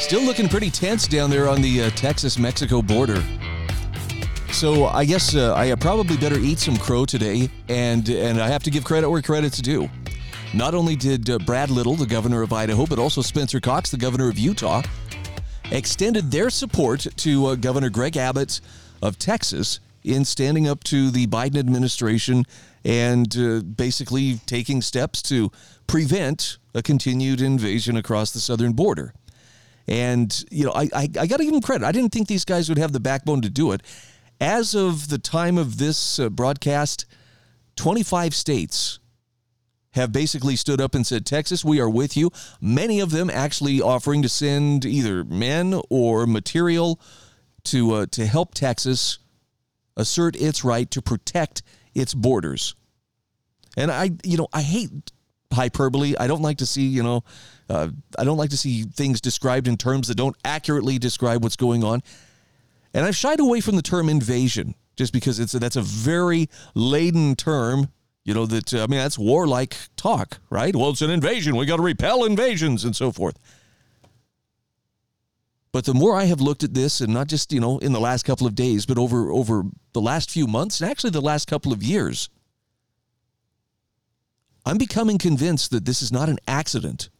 still looking pretty tense down there on the uh, Texas Mexico border. So I guess uh, I probably better eat some crow today, and and I have to give credit where credit's due. Not only did uh, Brad Little, the governor of Idaho, but also Spencer Cox, the governor of Utah, extended their support to uh, Governor Greg Abbott of Texas in standing up to the Biden administration and uh, basically taking steps to prevent a continued invasion across the southern border. And, you know, I, I, I got to give them credit. I didn't think these guys would have the backbone to do it. As of the time of this uh, broadcast, 25 states have basically stood up and said, Texas, we are with you. Many of them actually offering to send either men or material to, uh, to help Texas assert its right to protect its borders. And I, you know, I hate hyperbole. I don't like to see, you know, uh, I don't like to see things described in terms that don't accurately describe what's going on. And I've shied away from the term invasion just because it's a, that's a very laden term. You know that uh, I mean that's warlike talk, right? Well, it's an invasion. We got to repel invasions and so forth. But the more I have looked at this, and not just you know in the last couple of days, but over over the last few months, and actually the last couple of years, I'm becoming convinced that this is not an accident.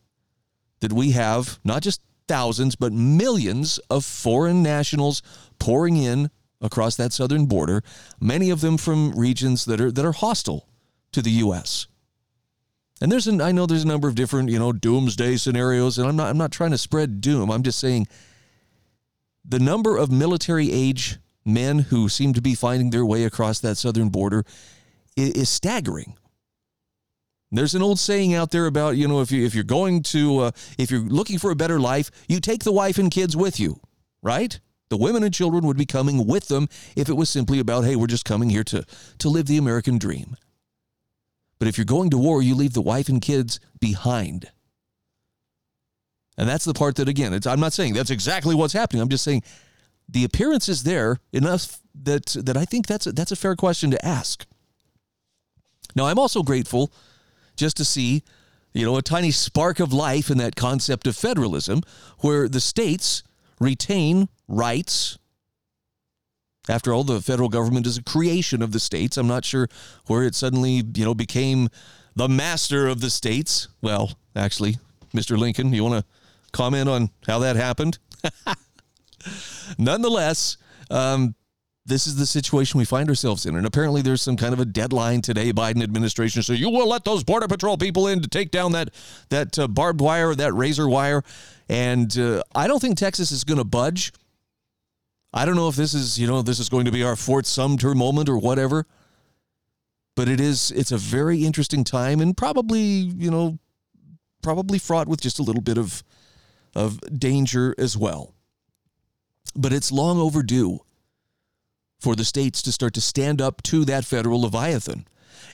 That we have not just thousands, but millions of foreign nationals pouring in across that southern border, many of them from regions that are that are hostile to the US. And there's an I know there's a number of different, you know, doomsday scenarios, and I'm not I'm not trying to spread doom. I'm just saying the number of military age men who seem to be finding their way across that southern border is, is staggering. There's an old saying out there about you know if you if you're going to uh, if you're looking for a better life, you take the wife and kids with you, right? The women and children would be coming with them if it was simply about hey, we're just coming here to to live the American dream. But if you're going to war, you leave the wife and kids behind. And that's the part that again, I'm not saying that's exactly what's happening. I'm just saying the appearance is there enough that that I think that's a, that's a fair question to ask. Now, I'm also grateful just to see, you know, a tiny spark of life in that concept of federalism where the states retain rights. After all, the federal government is a creation of the states. I'm not sure where it suddenly, you know, became the master of the states. Well, actually, Mr. Lincoln, you want to comment on how that happened? Nonetheless, um, this is the situation we find ourselves in. And apparently there's some kind of a deadline today, Biden administration. So you will let those border patrol people in to take down that that uh, barbed wire, that razor wire. And uh, I don't think Texas is going to budge. I don't know if this is, you know, this is going to be our Fort Sumter moment or whatever. But it is it's a very interesting time and probably, you know, probably fraught with just a little bit of of danger as well. But it's long overdue for the states to start to stand up to that federal Leviathan.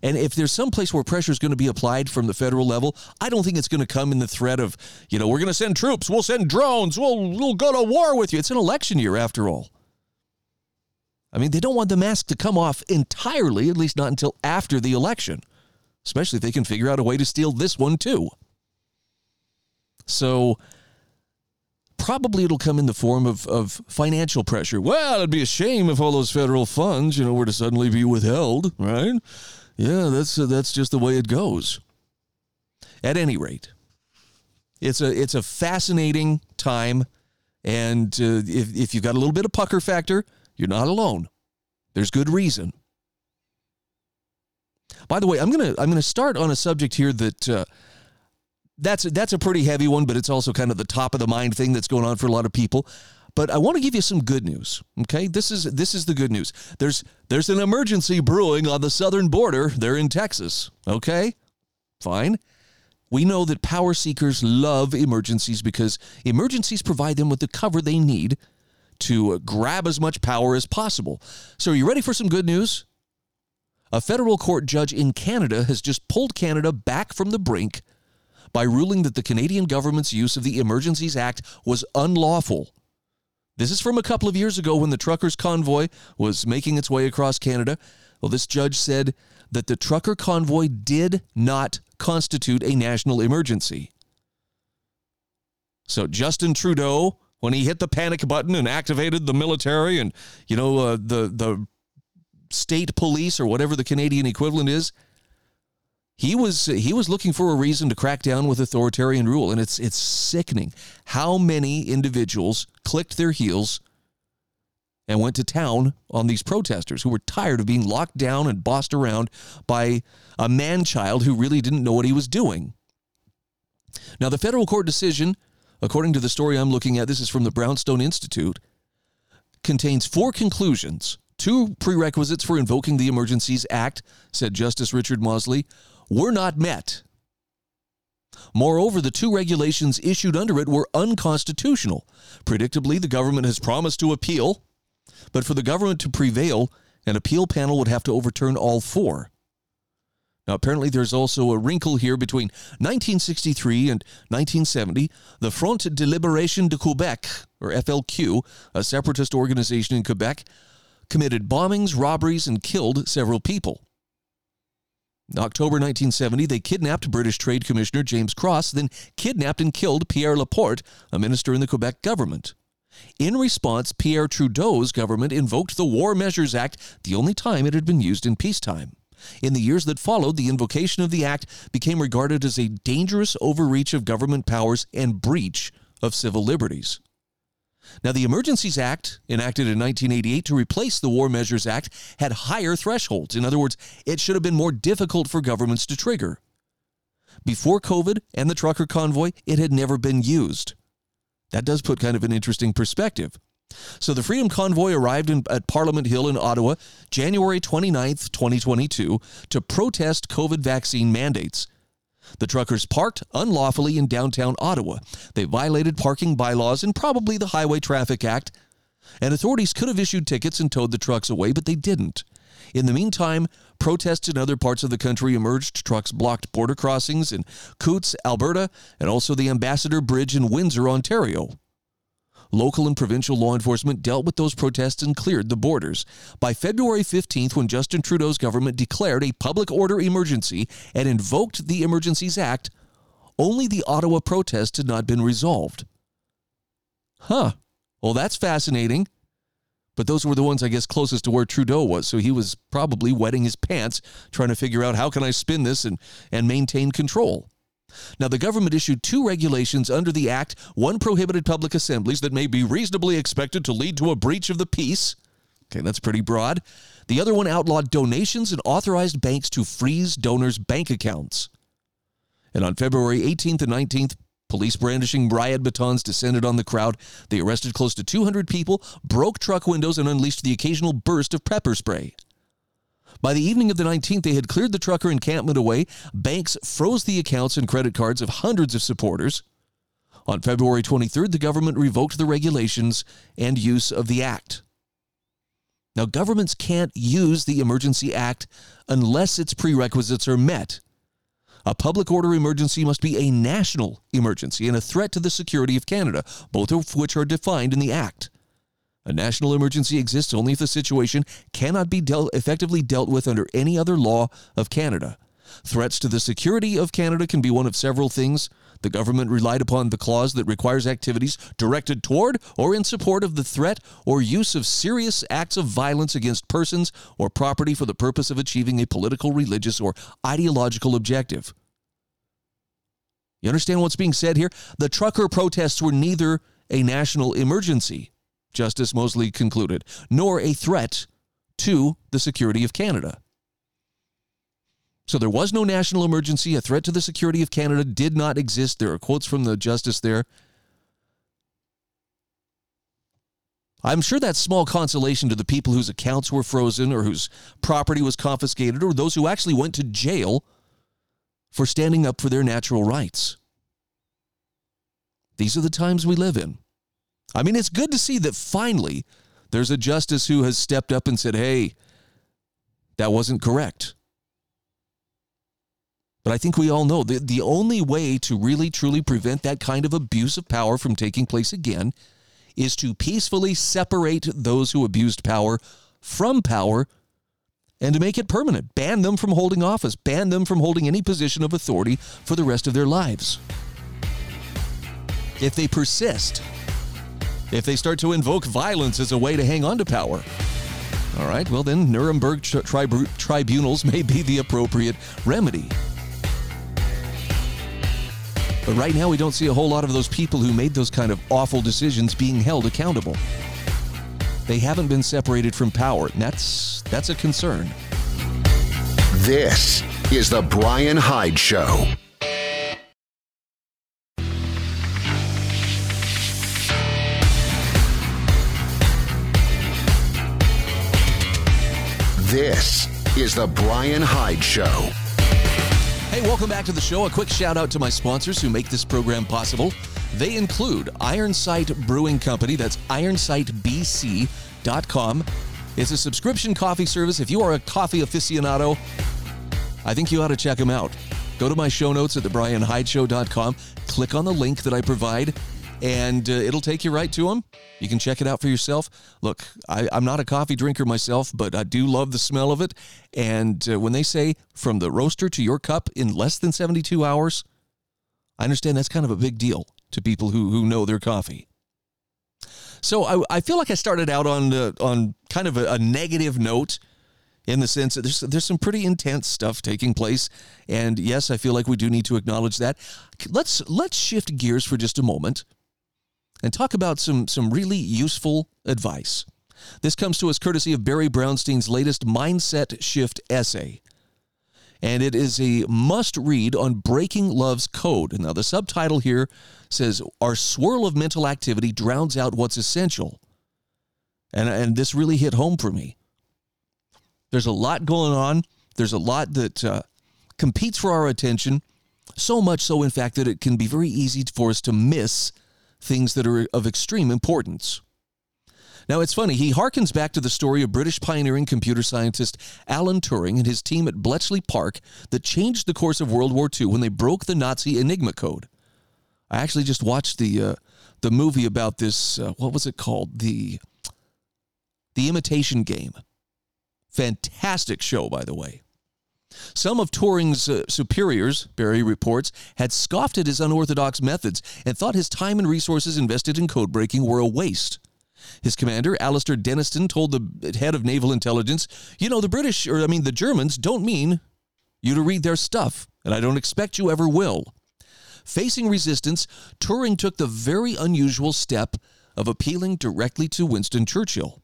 And if there's some place where pressure is going to be applied from the federal level, I don't think it's going to come in the threat of, you know, we're going to send troops, we'll send drones, we'll, we'll go to war with you. It's an election year after all. I mean, they don't want the mask to come off entirely, at least not until after the election, especially if they can figure out a way to steal this one too. So probably it'll come in the form of, of financial pressure. Well, it'd be a shame if all those federal funds, you know, were to suddenly be withheld, right? Yeah, that's uh, that's just the way it goes. At any rate, it's a it's a fascinating time, and uh, if if you've got a little bit of pucker factor, you're not alone. There's good reason. By the way, I'm gonna I'm gonna start on a subject here that. Uh, that's that's a pretty heavy one, but it's also kind of the top of the mind thing that's going on for a lot of people. But I want to give you some good news. Okay, this is this is the good news. There's there's an emergency brewing on the southern border there in Texas. Okay, fine. we know that power seekers love emergencies because emergencies provide them with the cover they need to uh, grab as much power as possible. So, are you ready for some good news? A federal court judge in Canada has just pulled Canada back from the brink by ruling that the Canadian government's use of the Emergencies Act was unlawful. This is from a couple of years ago when the truckers' convoy was making its way across Canada. Well, this judge said that the trucker convoy did not constitute a national emergency. So Justin Trudeau, when he hit the panic button and activated the military and you know uh, the the state police or whatever the Canadian equivalent is, he was he was looking for a reason to crack down with authoritarian rule, and it's it's sickening how many individuals clicked their heels and went to town on these protesters who were tired of being locked down and bossed around by a man child who really didn't know what he was doing. Now, the federal court decision, according to the story I'm looking at, this is from the Brownstone Institute, contains four conclusions. Two prerequisites for invoking the Emergencies Act, said Justice Richard Mosley, were not met. Moreover, the two regulations issued under it were unconstitutional. Predictably, the government has promised to appeal, but for the government to prevail, an appeal panel would have to overturn all four. Now, apparently, there's also a wrinkle here between 1963 and 1970. The Front de Libération de Quebec, or FLQ, a separatist organization in Quebec, committed bombings, robberies, and killed several people. October 1970, they kidnapped British Trade Commissioner James Cross, then kidnapped and killed Pierre Laporte, a minister in the Quebec government. In response, Pierre Trudeau's government invoked the War Measures Act, the only time it had been used in peacetime. In the years that followed, the invocation of the act became regarded as a dangerous overreach of government powers and breach of civil liberties. Now, the Emergencies Act, enacted in 1988 to replace the War Measures Act, had higher thresholds. In other words, it should have been more difficult for governments to trigger. Before COVID and the trucker convoy, it had never been used. That does put kind of an interesting perspective. So the Freedom Convoy arrived in, at Parliament Hill in Ottawa January 29th, 2022, to protest COVID vaccine mandates. The truckers parked unlawfully in downtown Ottawa. They violated parking bylaws and probably the Highway Traffic Act. And authorities could have issued tickets and towed the trucks away, but they didn't. In the meantime, protests in other parts of the country emerged. Trucks blocked border crossings in Coutts, Alberta, and also the Ambassador Bridge in Windsor, Ontario. Local and provincial law enforcement dealt with those protests and cleared the borders. By February 15th, when Justin Trudeau's government declared a public order emergency and invoked the Emergencies Act, only the Ottawa protests had not been resolved. Huh. Well, that's fascinating. But those were the ones, I guess, closest to where Trudeau was. So he was probably wetting his pants trying to figure out how can I spin this and, and maintain control. Now, the government issued two regulations under the Act. One prohibited public assemblies that may be reasonably expected to lead to a breach of the peace. Okay, that's pretty broad. The other one outlawed donations and authorized banks to freeze donors' bank accounts. And on February 18th and 19th, police brandishing riot batons descended on the crowd. They arrested close to 200 people, broke truck windows, and unleashed the occasional burst of pepper spray. By the evening of the 19th, they had cleared the trucker encampment away. Banks froze the accounts and credit cards of hundreds of supporters. On February 23rd, the government revoked the regulations and use of the act. Now, governments can't use the Emergency Act unless its prerequisites are met. A public order emergency must be a national emergency and a threat to the security of Canada, both of which are defined in the Act. A national emergency exists only if the situation cannot be dealt, effectively dealt with under any other law of Canada. Threats to the security of Canada can be one of several things. The government relied upon the clause that requires activities directed toward or in support of the threat or use of serious acts of violence against persons or property for the purpose of achieving a political, religious, or ideological objective. You understand what's being said here? The trucker protests were neither a national emergency Justice Mosley concluded, nor a threat to the security of Canada. So there was no national emergency. A threat to the security of Canada did not exist. There are quotes from the justice there. I'm sure that's small consolation to the people whose accounts were frozen or whose property was confiscated or those who actually went to jail for standing up for their natural rights. These are the times we live in. I mean, it's good to see that finally there's a justice who has stepped up and said, hey, that wasn't correct. But I think we all know that the only way to really truly prevent that kind of abuse of power from taking place again is to peacefully separate those who abused power from power and to make it permanent. Ban them from holding office, ban them from holding any position of authority for the rest of their lives. If they persist, if they start to invoke violence as a way to hang on to power, all right, well, then Nuremberg tri- tribunals may be the appropriate remedy. But right now, we don't see a whole lot of those people who made those kind of awful decisions being held accountable. They haven't been separated from power, and that's, that's a concern. This is The Bryan Hyde Show. This is The Bryan Hyde Show. Hey, welcome back to the show. A quick shout out to my sponsors who make this program possible. They include Ironsight Brewing Company, that's ironsightbc.com. It's a subscription coffee service. If you are a coffee aficionado, I think you ought to check them out. Go to my show notes at thebryanhydeshow.com, click on the link that I provide, and uh, it'll take you right to them. You can check it out for yourself. Look, I, am not a coffee drinker myself, but I do love the smell of it. And uh, when they say from the roaster to your cup in less than 72 hours, I understand that's kind of a big deal to people who, who know their coffee. So I, I feel like I started out on uh, on kind of a, a negative note in the sense that there's there's some pretty intense stuff taking place, and yes, I feel like we do need to acknowledge that. Let's let's shift gears for just a moment and talk about some, some really useful advice. This comes to us courtesy of Barry Brownstein's latest Mindset Shift essay. And it is a must read on breaking love's code. Now, the subtitle here says, Our swirl of mental activity drowns out what's essential. And, and this really hit home for me. There's a lot going on, there's a lot that uh, competes for our attention, so much so, in fact, that it can be very easy for us to miss things that are of extreme importance. Now, it's funny, he harkens back to the story of British pioneering computer scientist Alan Turing and his team at Bletchley Park that changed the course of World War II when they broke the Nazi Enigma code. I actually just watched the, uh, the movie about this, uh, what was it called? The, the Imitation Game. Fantastic show, by the way. Some of Turing's uh, superiors, Barry reports, had scoffed at his unorthodox methods and thought his time and resources invested in code breaking were a waste. His commander, Alastair Denniston, told the head of naval intelligence, You know, the British, or I mean, the Germans, don't mean you to read their stuff, and I don't expect you ever will. Facing resistance, Turing took the very unusual step of appealing directly to Winston Churchill.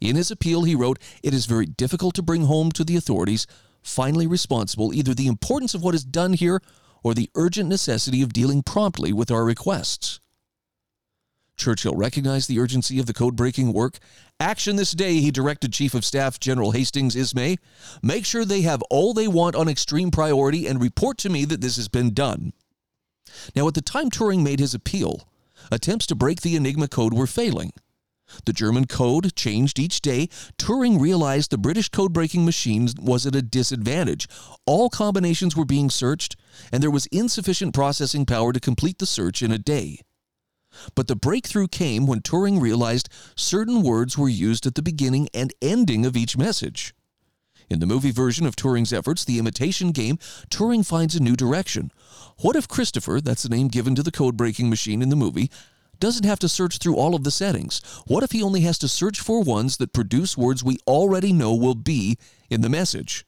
In his appeal, he wrote, It is very difficult to bring home to the authorities finally responsible either the importance of what is done here or the urgent necessity of dealing promptly with our requests. Churchill recognized the urgency of the code breaking work. Action this day, he directed Chief of Staff General Hastings Ismay. Make sure they have all they want on extreme priority and report to me that this has been done. Now, at the time Turing made his appeal, attempts to break the Enigma code were failing. The German code changed each day. Turing realized the British code breaking machine was at a disadvantage. All combinations were being searched, and there was insufficient processing power to complete the search in a day. But the breakthrough came when Turing realized certain words were used at the beginning and ending of each message. In the movie version of Turing's efforts, The Imitation Game, Turing finds a new direction. What if Christopher, that's the name given to the code breaking machine in the movie, doesn't have to search through all of the settings. What if he only has to search for ones that produce words we already know will be in the message?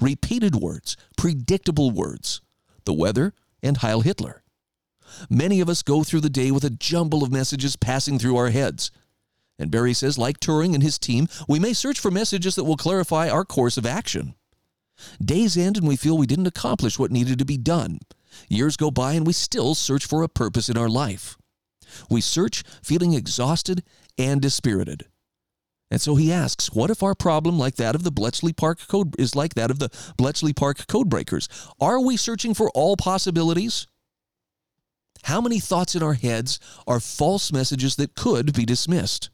Repeated words, predictable words, the weather, and Heil Hitler. Many of us go through the day with a jumble of messages passing through our heads. And Barry says, like Turing and his team, we may search for messages that will clarify our course of action. Days end and we feel we didn't accomplish what needed to be done. Years go by and we still search for a purpose in our life. We search feeling exhausted and dispirited. And so he asks, what if our problem like that of the Bletchley Park code is like that of the Bletchley Park code breakers? Are we searching for all possibilities? How many thoughts in our heads are false messages that could be dismissed?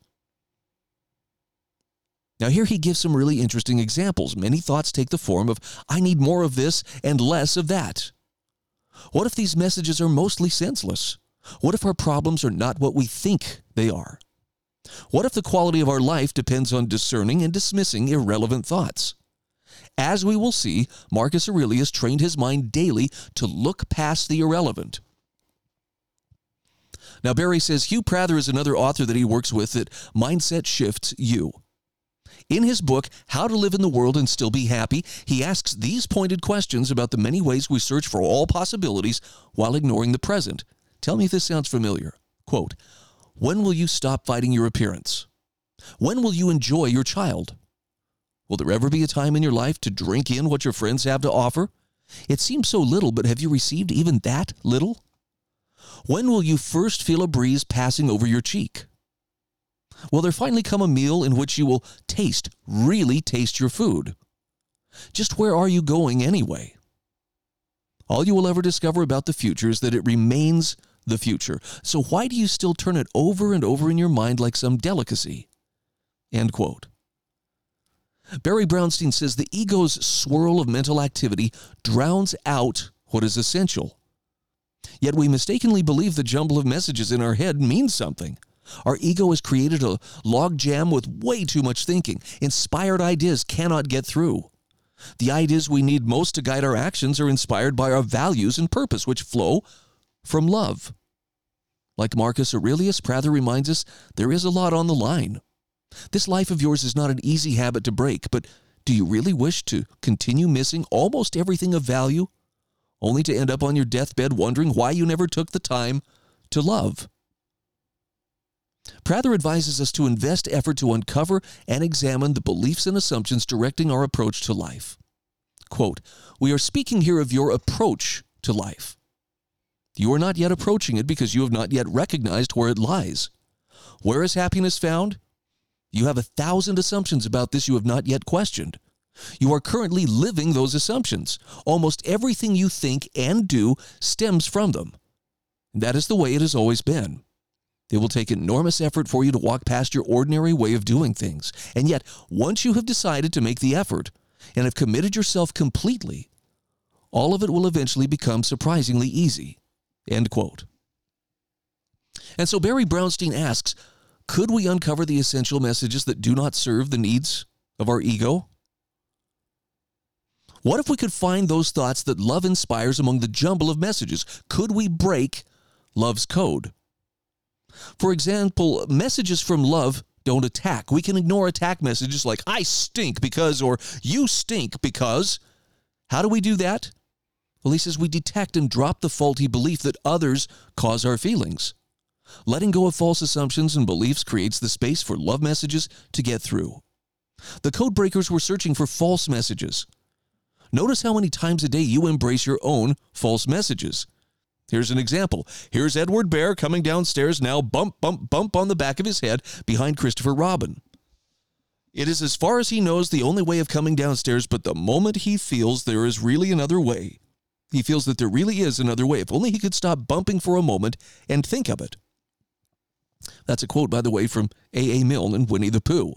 Now, here he gives some really interesting examples. Many thoughts take the form of, I need more of this and less of that. What if these messages are mostly senseless? What if our problems are not what we think they are? What if the quality of our life depends on discerning and dismissing irrelevant thoughts? As we will see, Marcus Aurelius trained his mind daily to look past the irrelevant. Now, Barry says Hugh Prather is another author that he works with that mindset shifts you. In his book, How to Live in the World and Still Be Happy, he asks these pointed questions about the many ways we search for all possibilities while ignoring the present. Tell me if this sounds familiar. Quote, When will you stop fighting your appearance? When will you enjoy your child? Will there ever be a time in your life to drink in what your friends have to offer? It seems so little, but have you received even that little? When will you first feel a breeze passing over your cheek? Will there finally come a meal in which you will taste, really taste your food? Just where are you going anyway? All you will ever discover about the future is that it remains the future. So why do you still turn it over and over in your mind like some delicacy? End quote. Barry Brownstein says the ego's swirl of mental activity drowns out what is essential. Yet we mistakenly believe the jumble of messages in our head means something. Our ego has created a logjam with way too much thinking. Inspired ideas cannot get through. The ideas we need most to guide our actions are inspired by our values and purpose, which flow from love. Like Marcus Aurelius, Prather reminds us there is a lot on the line. This life of yours is not an easy habit to break, but do you really wish to continue missing almost everything of value, only to end up on your deathbed wondering why you never took the time to love? Prather advises us to invest effort to uncover and examine the beliefs and assumptions directing our approach to life. Quote, We are speaking here of your approach to life. You are not yet approaching it because you have not yet recognized where it lies. Where is happiness found? You have a thousand assumptions about this you have not yet questioned. You are currently living those assumptions. Almost everything you think and do stems from them. That is the way it has always been. It will take enormous effort for you to walk past your ordinary way of doing things. And yet, once you have decided to make the effort and have committed yourself completely, all of it will eventually become surprisingly easy. End quote. And so Barry Brownstein asks Could we uncover the essential messages that do not serve the needs of our ego? What if we could find those thoughts that love inspires among the jumble of messages? Could we break love's code? For example, messages from love don't attack. We can ignore attack messages like, I stink because, or you stink because. How do we do that? Well, he says we detect and drop the faulty belief that others cause our feelings. Letting go of false assumptions and beliefs creates the space for love messages to get through. The code breakers were searching for false messages. Notice how many times a day you embrace your own false messages. Here's an example. Here's Edward Bear coming downstairs now, bump, bump, bump on the back of his head behind Christopher Robin. It is as far as he knows the only way of coming downstairs, but the moment he feels there is really another way, he feels that there really is another way. If only he could stop bumping for a moment and think of it. That's a quote, by the way, from A.A. Milne and Winnie the Pooh.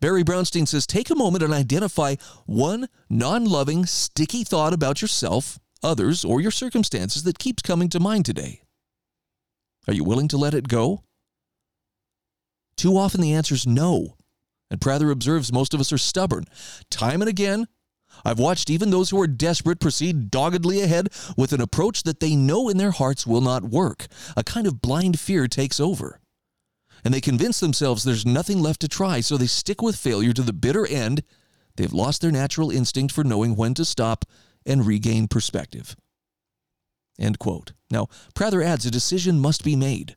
Barry Brownstein says take a moment and identify one non loving, sticky thought about yourself others, or your circumstances that keeps coming to mind today? Are you willing to let it go? Too often the answer is no. And Prather observes most of us are stubborn. Time and again, I've watched even those who are desperate proceed doggedly ahead with an approach that they know in their hearts will not work. A kind of blind fear takes over. And they convince themselves there's nothing left to try, so they stick with failure to the bitter end. They've lost their natural instinct for knowing when to stop and regain perspective. End quote. Now, Prather adds a decision must be made.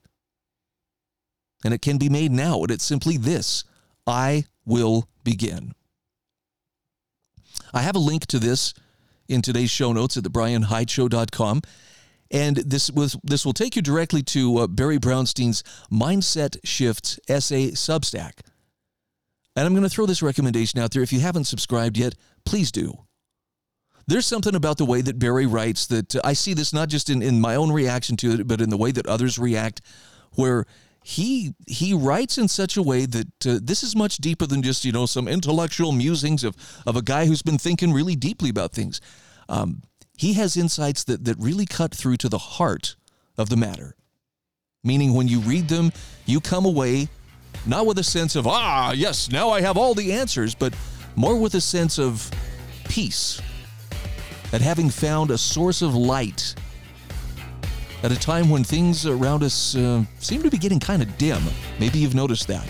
And it can be made now, and it's simply this I will begin. I have a link to this in today's show notes at thebryanhydeshow.com. And this was this will take you directly to uh, Barry Brownstein's Mindset Shifts essay Substack. And I'm going to throw this recommendation out there. If you haven't subscribed yet, please do. There's something about the way that Barry writes that uh, I see this not just in, in my own reaction to it, but in the way that others react, where he he writes in such a way that uh, this is much deeper than just you know some intellectual musings of of a guy who's been thinking really deeply about things. Um, he has insights that that really cut through to the heart of the matter. Meaning, when you read them, you come away not with a sense of ah yes now I have all the answers, but more with a sense of peace. At having found a source of light at a time when things around us uh, seem to be getting kind of dim. Maybe you've noticed that.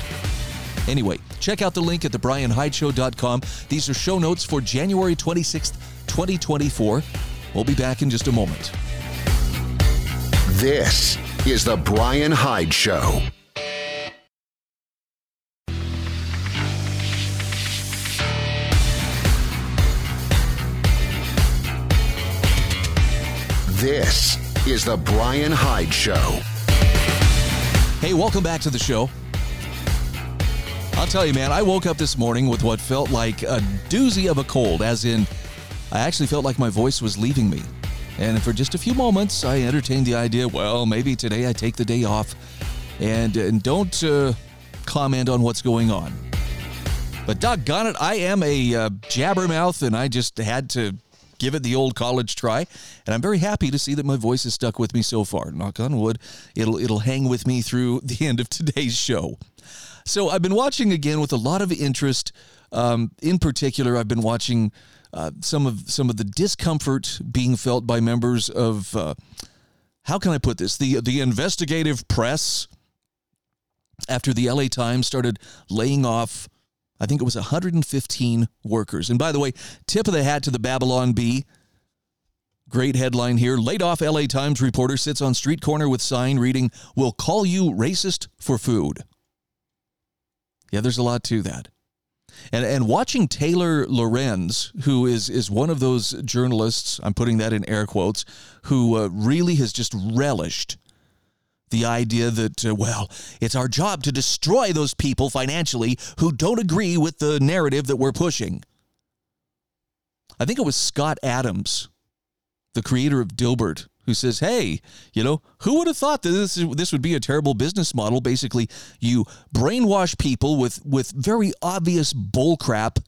Anyway, check out the link at thebryanhydeshow.com. These are show notes for January 26th, 2024. We'll be back in just a moment. This is The Bryan Hyde Show. This is The Bryan Hyde Show. Hey, welcome back to the show. I'll tell you, man, I woke up this morning with what felt like a doozy of a cold, as in, I actually felt like my voice was leaving me. And for just a few moments, I entertained the idea well, maybe today I take the day off and, and don't uh, comment on what's going on. But doggone it, I am a uh, jabbermouth, and I just had to give it the old college try. And I'm very happy to see that my voice has stuck with me so far. Knock on wood, it'll it'll hang with me through the end of today's show. So I've been watching again with a lot of interest. Um, in particular, I've been watching uh, some of some of the discomfort being felt by members of uh, how can I put this the the investigative press after the LA Times started laying off I think it was 115 workers. And by the way, tip of the hat to the Babylon Bee. Great headline here. Laid off LA Times reporter sits on street corner with sign reading, We'll call you racist for food. Yeah, there's a lot to that. And, and watching Taylor Lorenz, who is, is one of those journalists, I'm putting that in air quotes, who uh, really has just relished the idea that, uh, well, it's our job to destroy those people financially who don't agree with the narrative that we're pushing. I think it was Scott Adams, the creator of Dilbert, who says, "Hey, you know, who would have thought that this this would be a terrible business model? Basically, you brainwash people with with very obvious bullcrap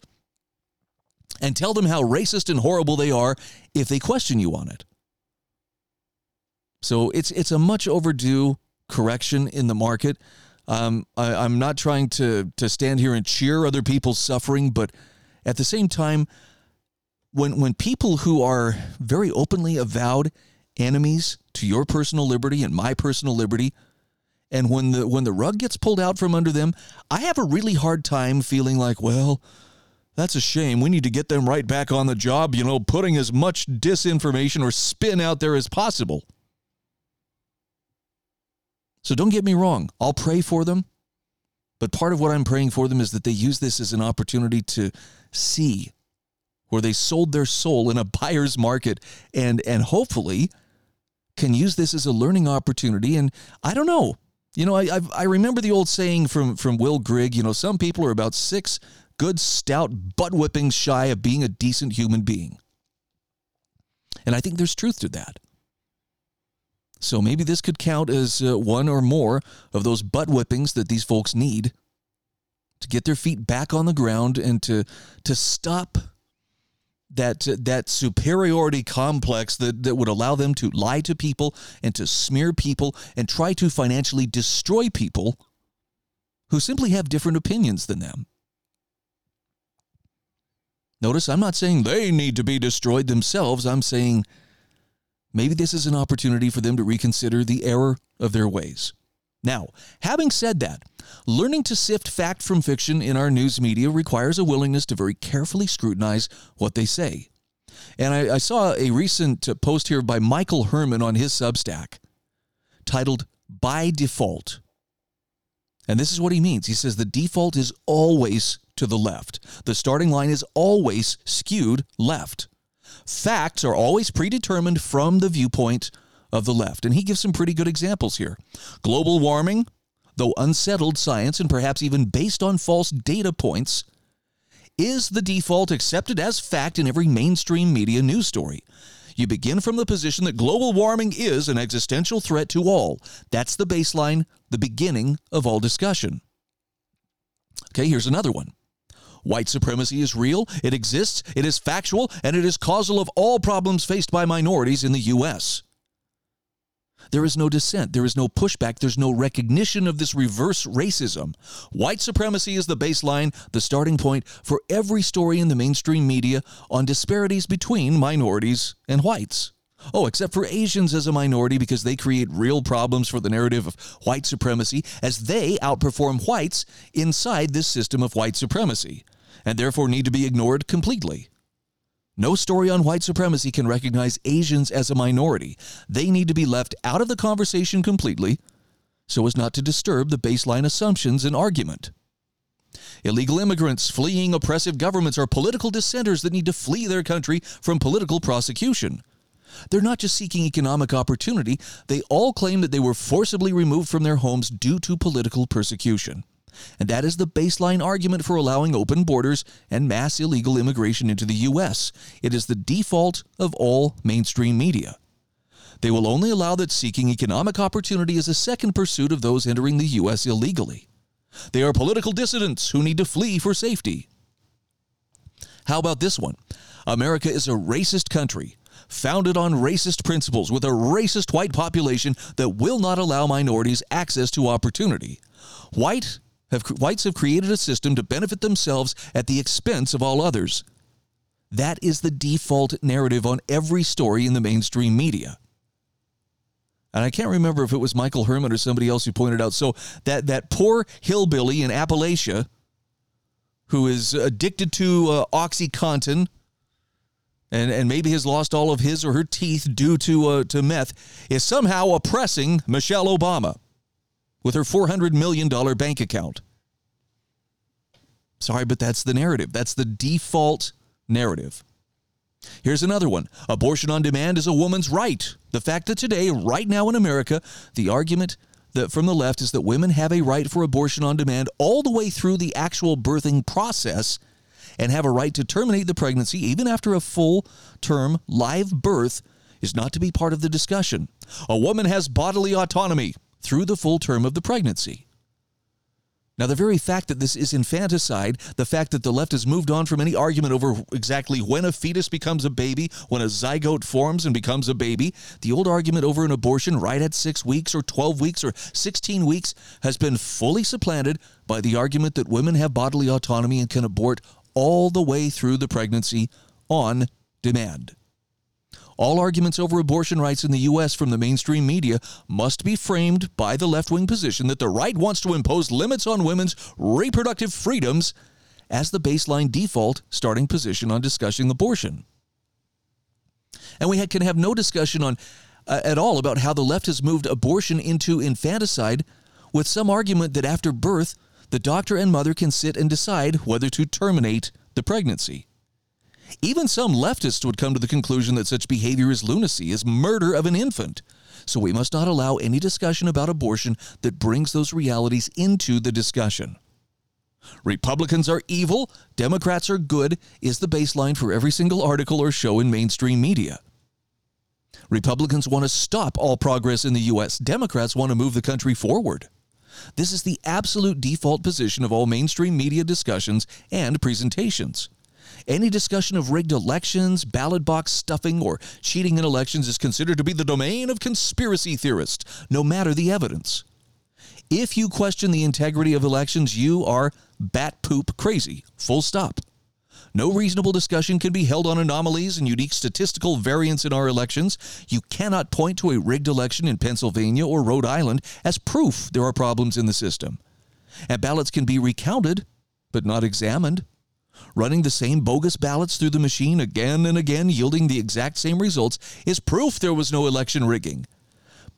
and tell them how racist and horrible they are if they question you on it." So it's it's a much overdue correction in the market. Um, I, am not trying to to stand here and cheer other people's suffering, but at the same time, when when people who are very openly avowed enemies to your personal liberty and my personal liberty, and when the when the rug gets pulled out from under them, I have a really hard time feeling like, well, that's a shame. We need to get them right back on the job, you know, putting as much disinformation or spin out there as possible. So don't get me wrong, I'll pray for them. But part of what I'm praying for them is that they use this as an opportunity to see where they sold their soul in a buyer's market and and hopefully can use this as a learning opportunity. And I don't know, you know, I I've, i remember the old saying from from Will Grigg. You know, some people are about six good stout butt whippings shy of being a decent human being, and I think there's truth to that. So maybe this could count as uh, one or more of those butt whippings that these folks need to get their feet back on the ground and to to stop that uh, that superiority complex that, that would allow them to lie to people and to smear people and try to financially destroy people who simply have different opinions than them. Notice I'm not saying they need to be destroyed themselves. I'm saying maybe this is an opportunity for them to reconsider the error of their ways. Now, having said that, learning to sift fact from fiction in our news media requires a willingness to very carefully scrutinize what they say. And I, I saw a recent post here by Michael Herman on his Substack titled By Default. And this is what he means. He says the default is always to the left, the starting line is always skewed left. Facts are always predetermined from the viewpoint of the left. And he gives some pretty good examples here. Global warming, though unsettled science and perhaps even based on false data points, is the default accepted as fact in every mainstream media news story. You begin from the position that global warming is an existential threat to all. That's the baseline, the beginning of all discussion. Okay, here's another one. White supremacy is real, it exists, it is factual, and it is causal of all problems faced by minorities in the U.S. There is no dissent. There is no pushback. There's no recognition of this reverse racism. White supremacy is the baseline, the starting point for every story in the mainstream media on disparities between minorities and whites. Oh, except for Asians as a minority because they create real problems for the narrative of white supremacy as they outperform whites inside this system of white supremacy and therefore need to be ignored completely. No story on white supremacy can recognize Asians as a minority. They need to be left out of the conversation completely so as not to disturb the baseline assumptions and argument. Illegal immigrants fleeing oppressive governments are political dissenters that need to flee their country from political prosecution. They're not just seeking economic opportunity, they all claim that they were forcibly removed from their homes due to political persecution. And that is the baseline argument for allowing open borders and mass illegal immigration into the U.S. It is the default of all mainstream media. They will only allow that seeking economic opportunity is a second pursuit of those entering the U.S. illegally. They are political dissidents who need to flee for safety. How about this one? America is a racist country, founded on racist principles, with a racist white population that will not allow minorities access to opportunity. White have, whites have created a system to benefit themselves at the expense of all others. That is the default narrative on every story in the mainstream media. And I can't remember if it was Michael Herman or somebody else who pointed out. So that, that poor hillbilly in Appalachia who is addicted to uh, OxyContin and, and maybe has lost all of his or her teeth due to, uh, to meth is somehow oppressing Michelle Obama with her $400 million bank account. Sorry, but that's the narrative. That's the default narrative. Here's another one abortion on demand is a woman's right. The fact that today, right now in America, the argument that from the left is that women have a right for abortion on demand all the way through the actual birthing process and have a right to terminate the pregnancy even after a full term live birth is not to be part of the discussion. A woman has bodily autonomy through the full term of the pregnancy. Now, the very fact that this is infanticide, the fact that the left has moved on from any argument over exactly when a fetus becomes a baby, when a zygote forms and becomes a baby, the old argument over an abortion right at six weeks or 12 weeks or 16 weeks has been fully supplanted by the argument that women have bodily autonomy and can abort all the way through the pregnancy on demand. All arguments over abortion rights in the U.S. from the mainstream media must be framed by the left wing position that the right wants to impose limits on women's reproductive freedoms as the baseline default starting position on discussing abortion. And we can have no discussion on uh, at all about how the left has moved abortion into infanticide with some argument that after birth, the doctor and mother can sit and decide whether to terminate the pregnancy. Even some leftists would come to the conclusion that such behavior is lunacy, is murder of an infant. So we must not allow any discussion about abortion that brings those realities into the discussion. Republicans are evil, Democrats are good is the baseline for every single article or show in mainstream media. Republicans want to stop all progress in the U.S., Democrats want to move the country forward. This is the absolute default position of all mainstream media discussions and presentations. Any discussion of rigged elections, ballot box stuffing, or cheating in elections is considered to be the domain of conspiracy theorists, no matter the evidence. If you question the integrity of elections, you are bat poop crazy. Full stop. No reasonable discussion can be held on anomalies and unique statistical variance in our elections. You cannot point to a rigged election in Pennsylvania or Rhode Island as proof there are problems in the system. And ballots can be recounted, but not examined running the same bogus ballots through the machine again and again, yielding the exact same results, is proof there was no election rigging.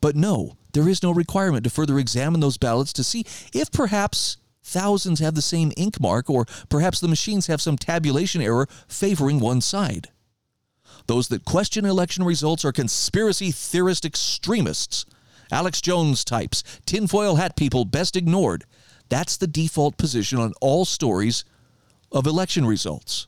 But no, there is no requirement to further examine those ballots to see if perhaps thousands have the same ink mark or perhaps the machines have some tabulation error favoring one side. Those that question election results are conspiracy theorist extremists Alex Jones types, tinfoil hat people best ignored. That's the default position on all stories of election results.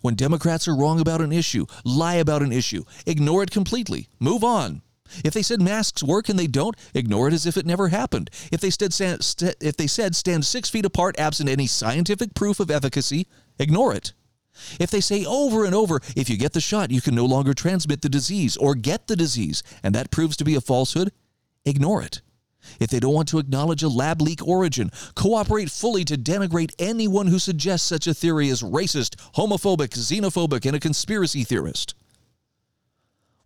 When Democrats are wrong about an issue, lie about an issue, ignore it completely, move on. If they said masks work and they don't, ignore it as if it never happened. If they, said, if they said stand six feet apart absent any scientific proof of efficacy, ignore it. If they say over and over, if you get the shot, you can no longer transmit the disease or get the disease, and that proves to be a falsehood, ignore it. If they don't want to acknowledge a lab leak origin, cooperate fully to denigrate anyone who suggests such a theory as racist, homophobic, xenophobic, and a conspiracy theorist.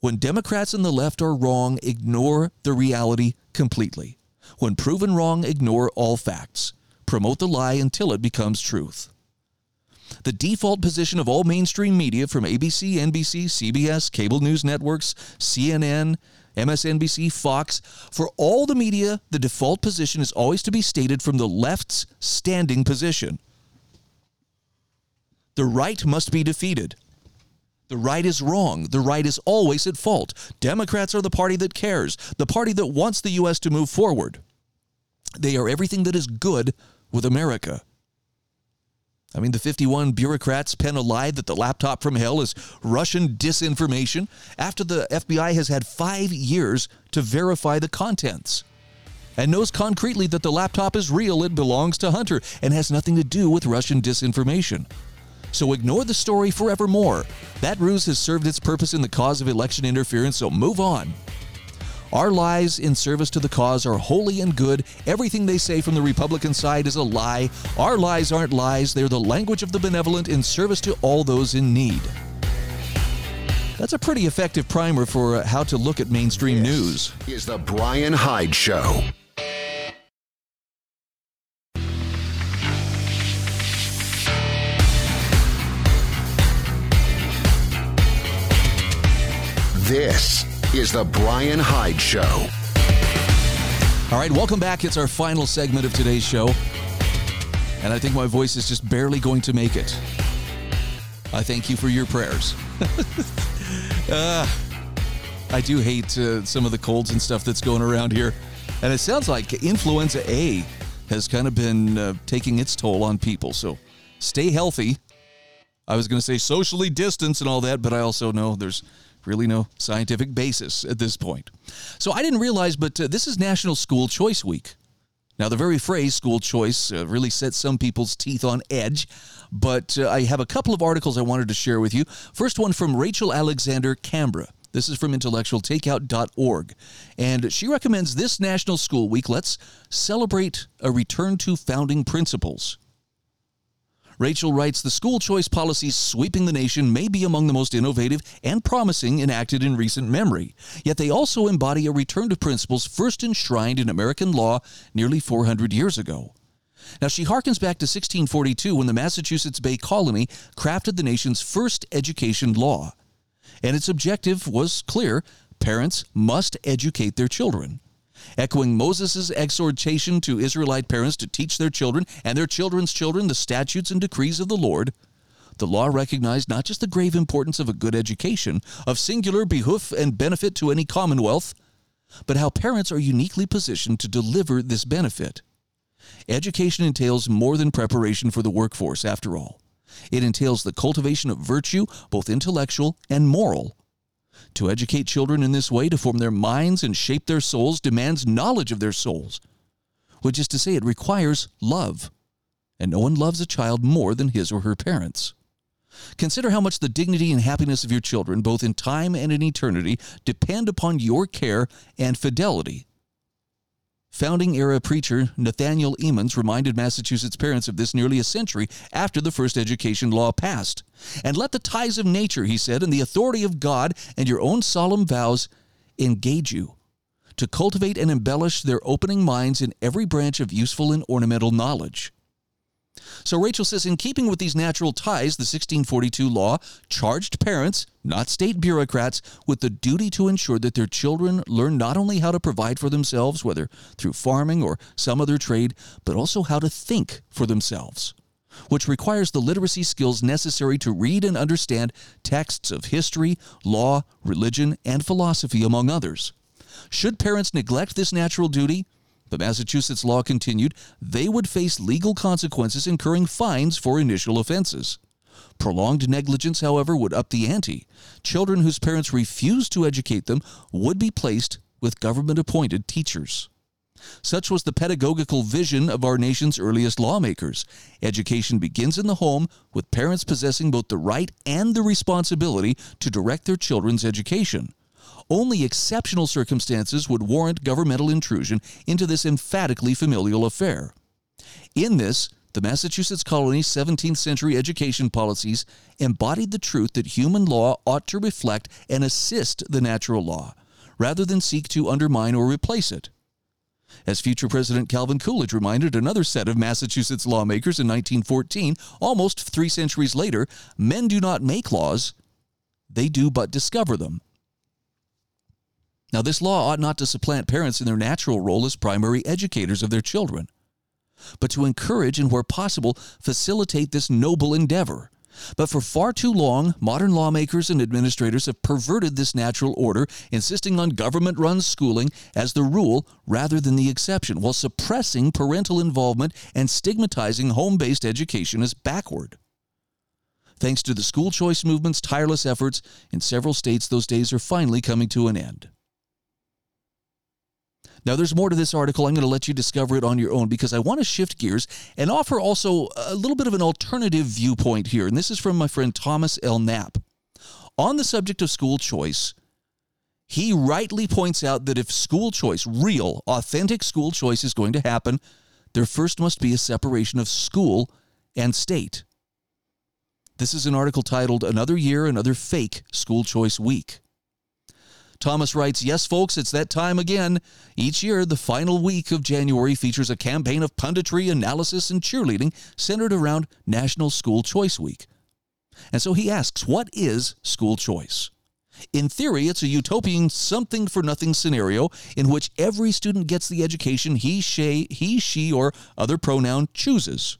When Democrats and the left are wrong, ignore the reality completely. When proven wrong, ignore all facts. Promote the lie until it becomes truth. The default position of all mainstream media from ABC, NBC, CBS, cable news networks, CNN, MSNBC, Fox, for all the media, the default position is always to be stated from the left's standing position. The right must be defeated. The right is wrong. The right is always at fault. Democrats are the party that cares, the party that wants the U.S. to move forward. They are everything that is good with America. I mean, the 51 bureaucrats pen a lie that the laptop from hell is Russian disinformation after the FBI has had five years to verify the contents and knows concretely that the laptop is real, it belongs to Hunter, and has nothing to do with Russian disinformation. So ignore the story forevermore. That ruse has served its purpose in the cause of election interference, so move on. Our lies in service to the cause are holy and good. Everything they say from the Republican side is a lie. Our lies aren't lies, they're the language of the benevolent in service to all those in need. That's a pretty effective primer for uh, how to look at mainstream this news. Is the Bryan Hyde Show. This is The Bryan Hyde Show. All right, welcome back. It's our final segment of today's show. And I think my voice is just barely going to make it. I thank you for your prayers. uh, I do hate uh, some of the colds and stuff that's going around here. And it sounds like influenza A has kind of been uh, taking its toll on people. So stay healthy. I was going to say socially distance and all that, but I also know there's really no scientific basis at this point. So I didn't realize, but uh, this is National School Choice Week. Now, the very phrase school choice uh, really sets some people's teeth on edge, but uh, I have a couple of articles I wanted to share with you. First one from Rachel Alexander Cambre. This is from intellectualtakeout.org. And she recommends this National School Week, let's celebrate a return to founding principles. Rachel writes The school choice policies sweeping the nation may be among the most innovative and promising enacted in recent memory, yet they also embody a return to principles first enshrined in American law nearly 400 years ago. Now, she harkens back to 1642 when the Massachusetts Bay Colony crafted the nation's first education law. And its objective was clear parents must educate their children echoing Moses' exhortation to Israelite parents to teach their children and their children's children the statutes and decrees of the Lord. The law recognized not just the grave importance of a good education, of singular behoof and benefit to any commonwealth, but how parents are uniquely positioned to deliver this benefit. Education entails more than preparation for the workforce, after all. It entails the cultivation of virtue, both intellectual and moral, to educate children in this way, to form their minds and shape their souls, demands knowledge of their souls, which is to say, it requires love. And no one loves a child more than his or her parents. Consider how much the dignity and happiness of your children, both in time and in eternity, depend upon your care and fidelity Founding era preacher Nathaniel Emmons reminded Massachusetts parents of this nearly a century after the first education law passed. And let the ties of nature, he said, and the authority of God and your own solemn vows engage you to cultivate and embellish their opening minds in every branch of useful and ornamental knowledge. So Rachel says, in keeping with these natural ties, the 1642 law charged parents, not state bureaucrats, with the duty to ensure that their children learn not only how to provide for themselves, whether through farming or some other trade, but also how to think for themselves. which requires the literacy skills necessary to read and understand texts of history, law, religion, and philosophy, among others. Should parents neglect this natural duty, the Massachusetts law continued, they would face legal consequences, incurring fines for initial offenses. Prolonged negligence, however, would up the ante. Children whose parents refused to educate them would be placed with government appointed teachers. Such was the pedagogical vision of our nation's earliest lawmakers. Education begins in the home, with parents possessing both the right and the responsibility to direct their children's education. Only exceptional circumstances would warrant governmental intrusion into this emphatically familial affair. In this, the Massachusetts colony's 17th century education policies embodied the truth that human law ought to reflect and assist the natural law, rather than seek to undermine or replace it. As future President Calvin Coolidge reminded another set of Massachusetts lawmakers in 1914, almost three centuries later, men do not make laws, they do but discover them. Now, this law ought not to supplant parents in their natural role as primary educators of their children, but to encourage and, where possible, facilitate this noble endeavor. But for far too long, modern lawmakers and administrators have perverted this natural order, insisting on government run schooling as the rule rather than the exception, while suppressing parental involvement and stigmatizing home based education as backward. Thanks to the school choice movement's tireless efforts, in several states, those days are finally coming to an end. Now, there's more to this article. I'm going to let you discover it on your own because I want to shift gears and offer also a little bit of an alternative viewpoint here. And this is from my friend Thomas L. Knapp. On the subject of school choice, he rightly points out that if school choice, real, authentic school choice, is going to happen, there first must be a separation of school and state. This is an article titled Another Year, Another Fake School Choice Week. Thomas writes, Yes, folks, it's that time again. Each year, the final week of January features a campaign of punditry, analysis, and cheerleading centered around National School Choice Week. And so he asks, What is school choice? In theory, it's a utopian something for nothing scenario in which every student gets the education he, she, he, she, or other pronoun chooses.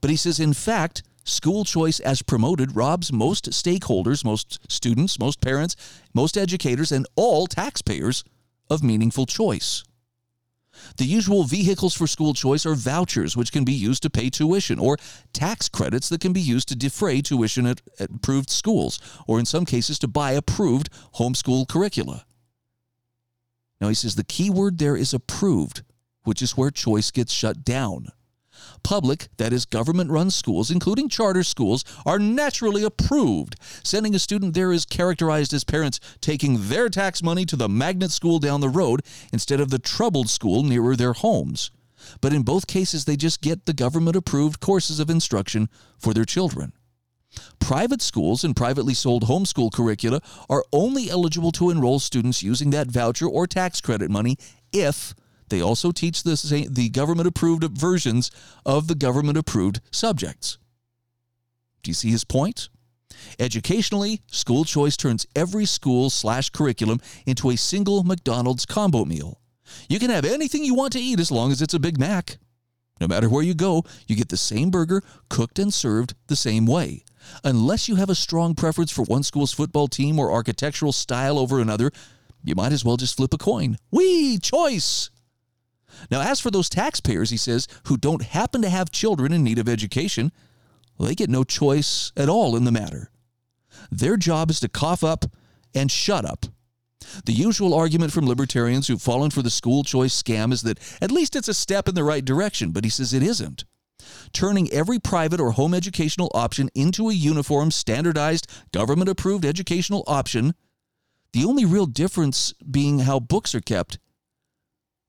But he says, in fact, School choice, as promoted, robs most stakeholders, most students, most parents, most educators, and all taxpayers of meaningful choice. The usual vehicles for school choice are vouchers, which can be used to pay tuition, or tax credits that can be used to defray tuition at, at approved schools, or in some cases to buy approved homeschool curricula. Now, he says the key word there is approved, which is where choice gets shut down. Public, that is, government run schools, including charter schools, are naturally approved. Sending a student there is characterized as parents taking their tax money to the magnet school down the road instead of the troubled school nearer their homes. But in both cases, they just get the government approved courses of instruction for their children. Private schools and privately sold homeschool curricula are only eligible to enroll students using that voucher or tax credit money if they also teach the, the government approved versions of the government approved subjects. Do you see his point? Educationally, school choice turns every school slash curriculum into a single McDonald's combo meal. You can have anything you want to eat as long as it's a Big Mac. No matter where you go, you get the same burger cooked and served the same way. Unless you have a strong preference for one school's football team or architectural style over another, you might as well just flip a coin. Wee! Choice! Now, as for those taxpayers, he says, who don't happen to have children in need of education, they get no choice at all in the matter. Their job is to cough up and shut up. The usual argument from libertarians who've fallen for the school choice scam is that at least it's a step in the right direction, but he says it isn't. Turning every private or home educational option into a uniform, standardized, government approved educational option, the only real difference being how books are kept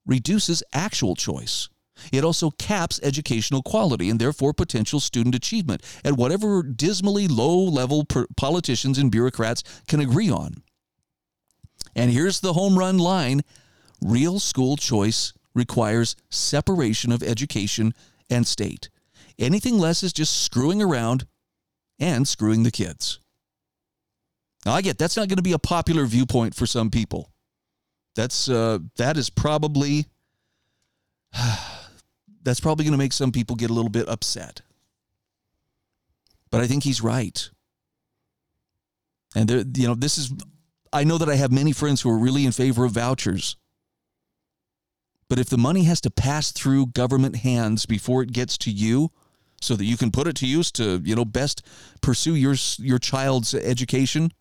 reduces actual choice. It also caps educational quality and therefore potential student achievement at whatever dismally low level politicians and bureaucrats can agree on. And here's the home run line real school choice requires separation of education and state. Anything less is just screwing around and screwing the kids. Now, I get that's not going to be a popular viewpoint for some people. That's uh, that is probably that's probably going to make some people get a little bit upset. But I think he's right. And there, you know, this is I know that I have many friends who are really in favor of vouchers. But if the money has to pass through government hands before it gets to you, so that you can put it to use to, you know, best pursue your your child's education,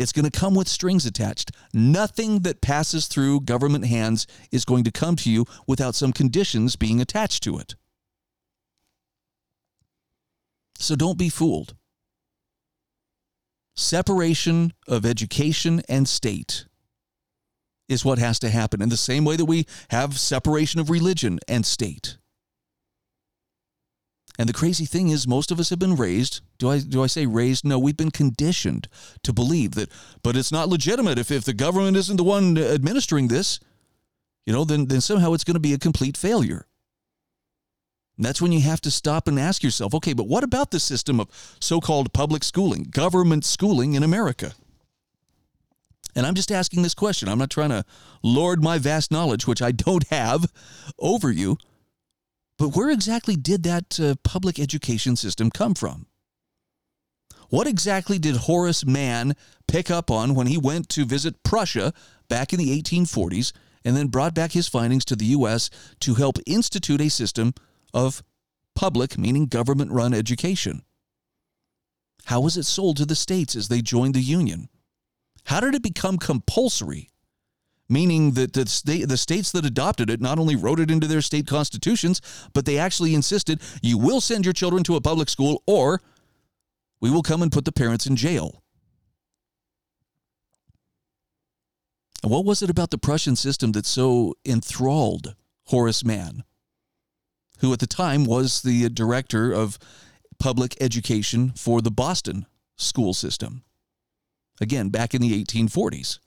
it's going to come with strings attached. Nothing that passes through government hands is going to come to you without some conditions being attached to it. So don't be fooled. Separation of education and state is what has to happen in the same way that we have separation of religion and state. And the crazy thing is, most of us have been raised. Do I do I say raised? No, we've been conditioned to believe that. But it's not legitimate if if the government isn't the one administering this. You know, then then somehow it's going to be a complete failure. And that's when you have to stop and ask yourself, okay, but what about the system of so-called public schooling, government schooling in America? And I'm just asking this question. I'm not trying to lord my vast knowledge, which I don't have, over you. But where exactly did that uh, public education system come from? What exactly did Horace Mann pick up on when he went to visit Prussia back in the 1840s and then brought back his findings to the U.S. to help institute a system of public, meaning government run education? How was it sold to the states as they joined the Union? How did it become compulsory meaning that the, state, the states that adopted it not only wrote it into their state constitutions, but they actually insisted you will send your children to a public school or we will come and put the parents in jail. And what was it about the Prussian system that so enthralled Horace Mann, who at the time was the director of public education for the Boston school system? Again, back in the 1840s.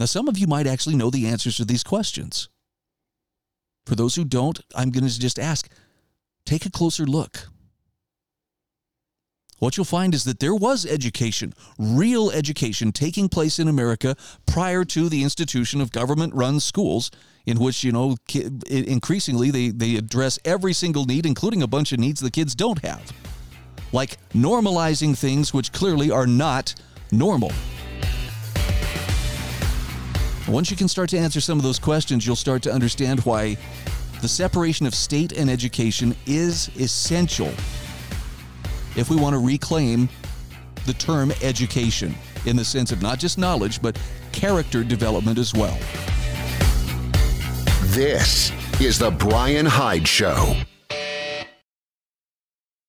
Now, some of you might actually know the answers to these questions. For those who don't, I'm going to just ask take a closer look. What you'll find is that there was education, real education, taking place in America prior to the institution of government run schools, in which, you know, increasingly they, they address every single need, including a bunch of needs the kids don't have, like normalizing things which clearly are not normal. Once you can start to answer some of those questions, you'll start to understand why the separation of state and education is essential if we want to reclaim the term education in the sense of not just knowledge, but character development as well. This is The Bryan Hyde Show.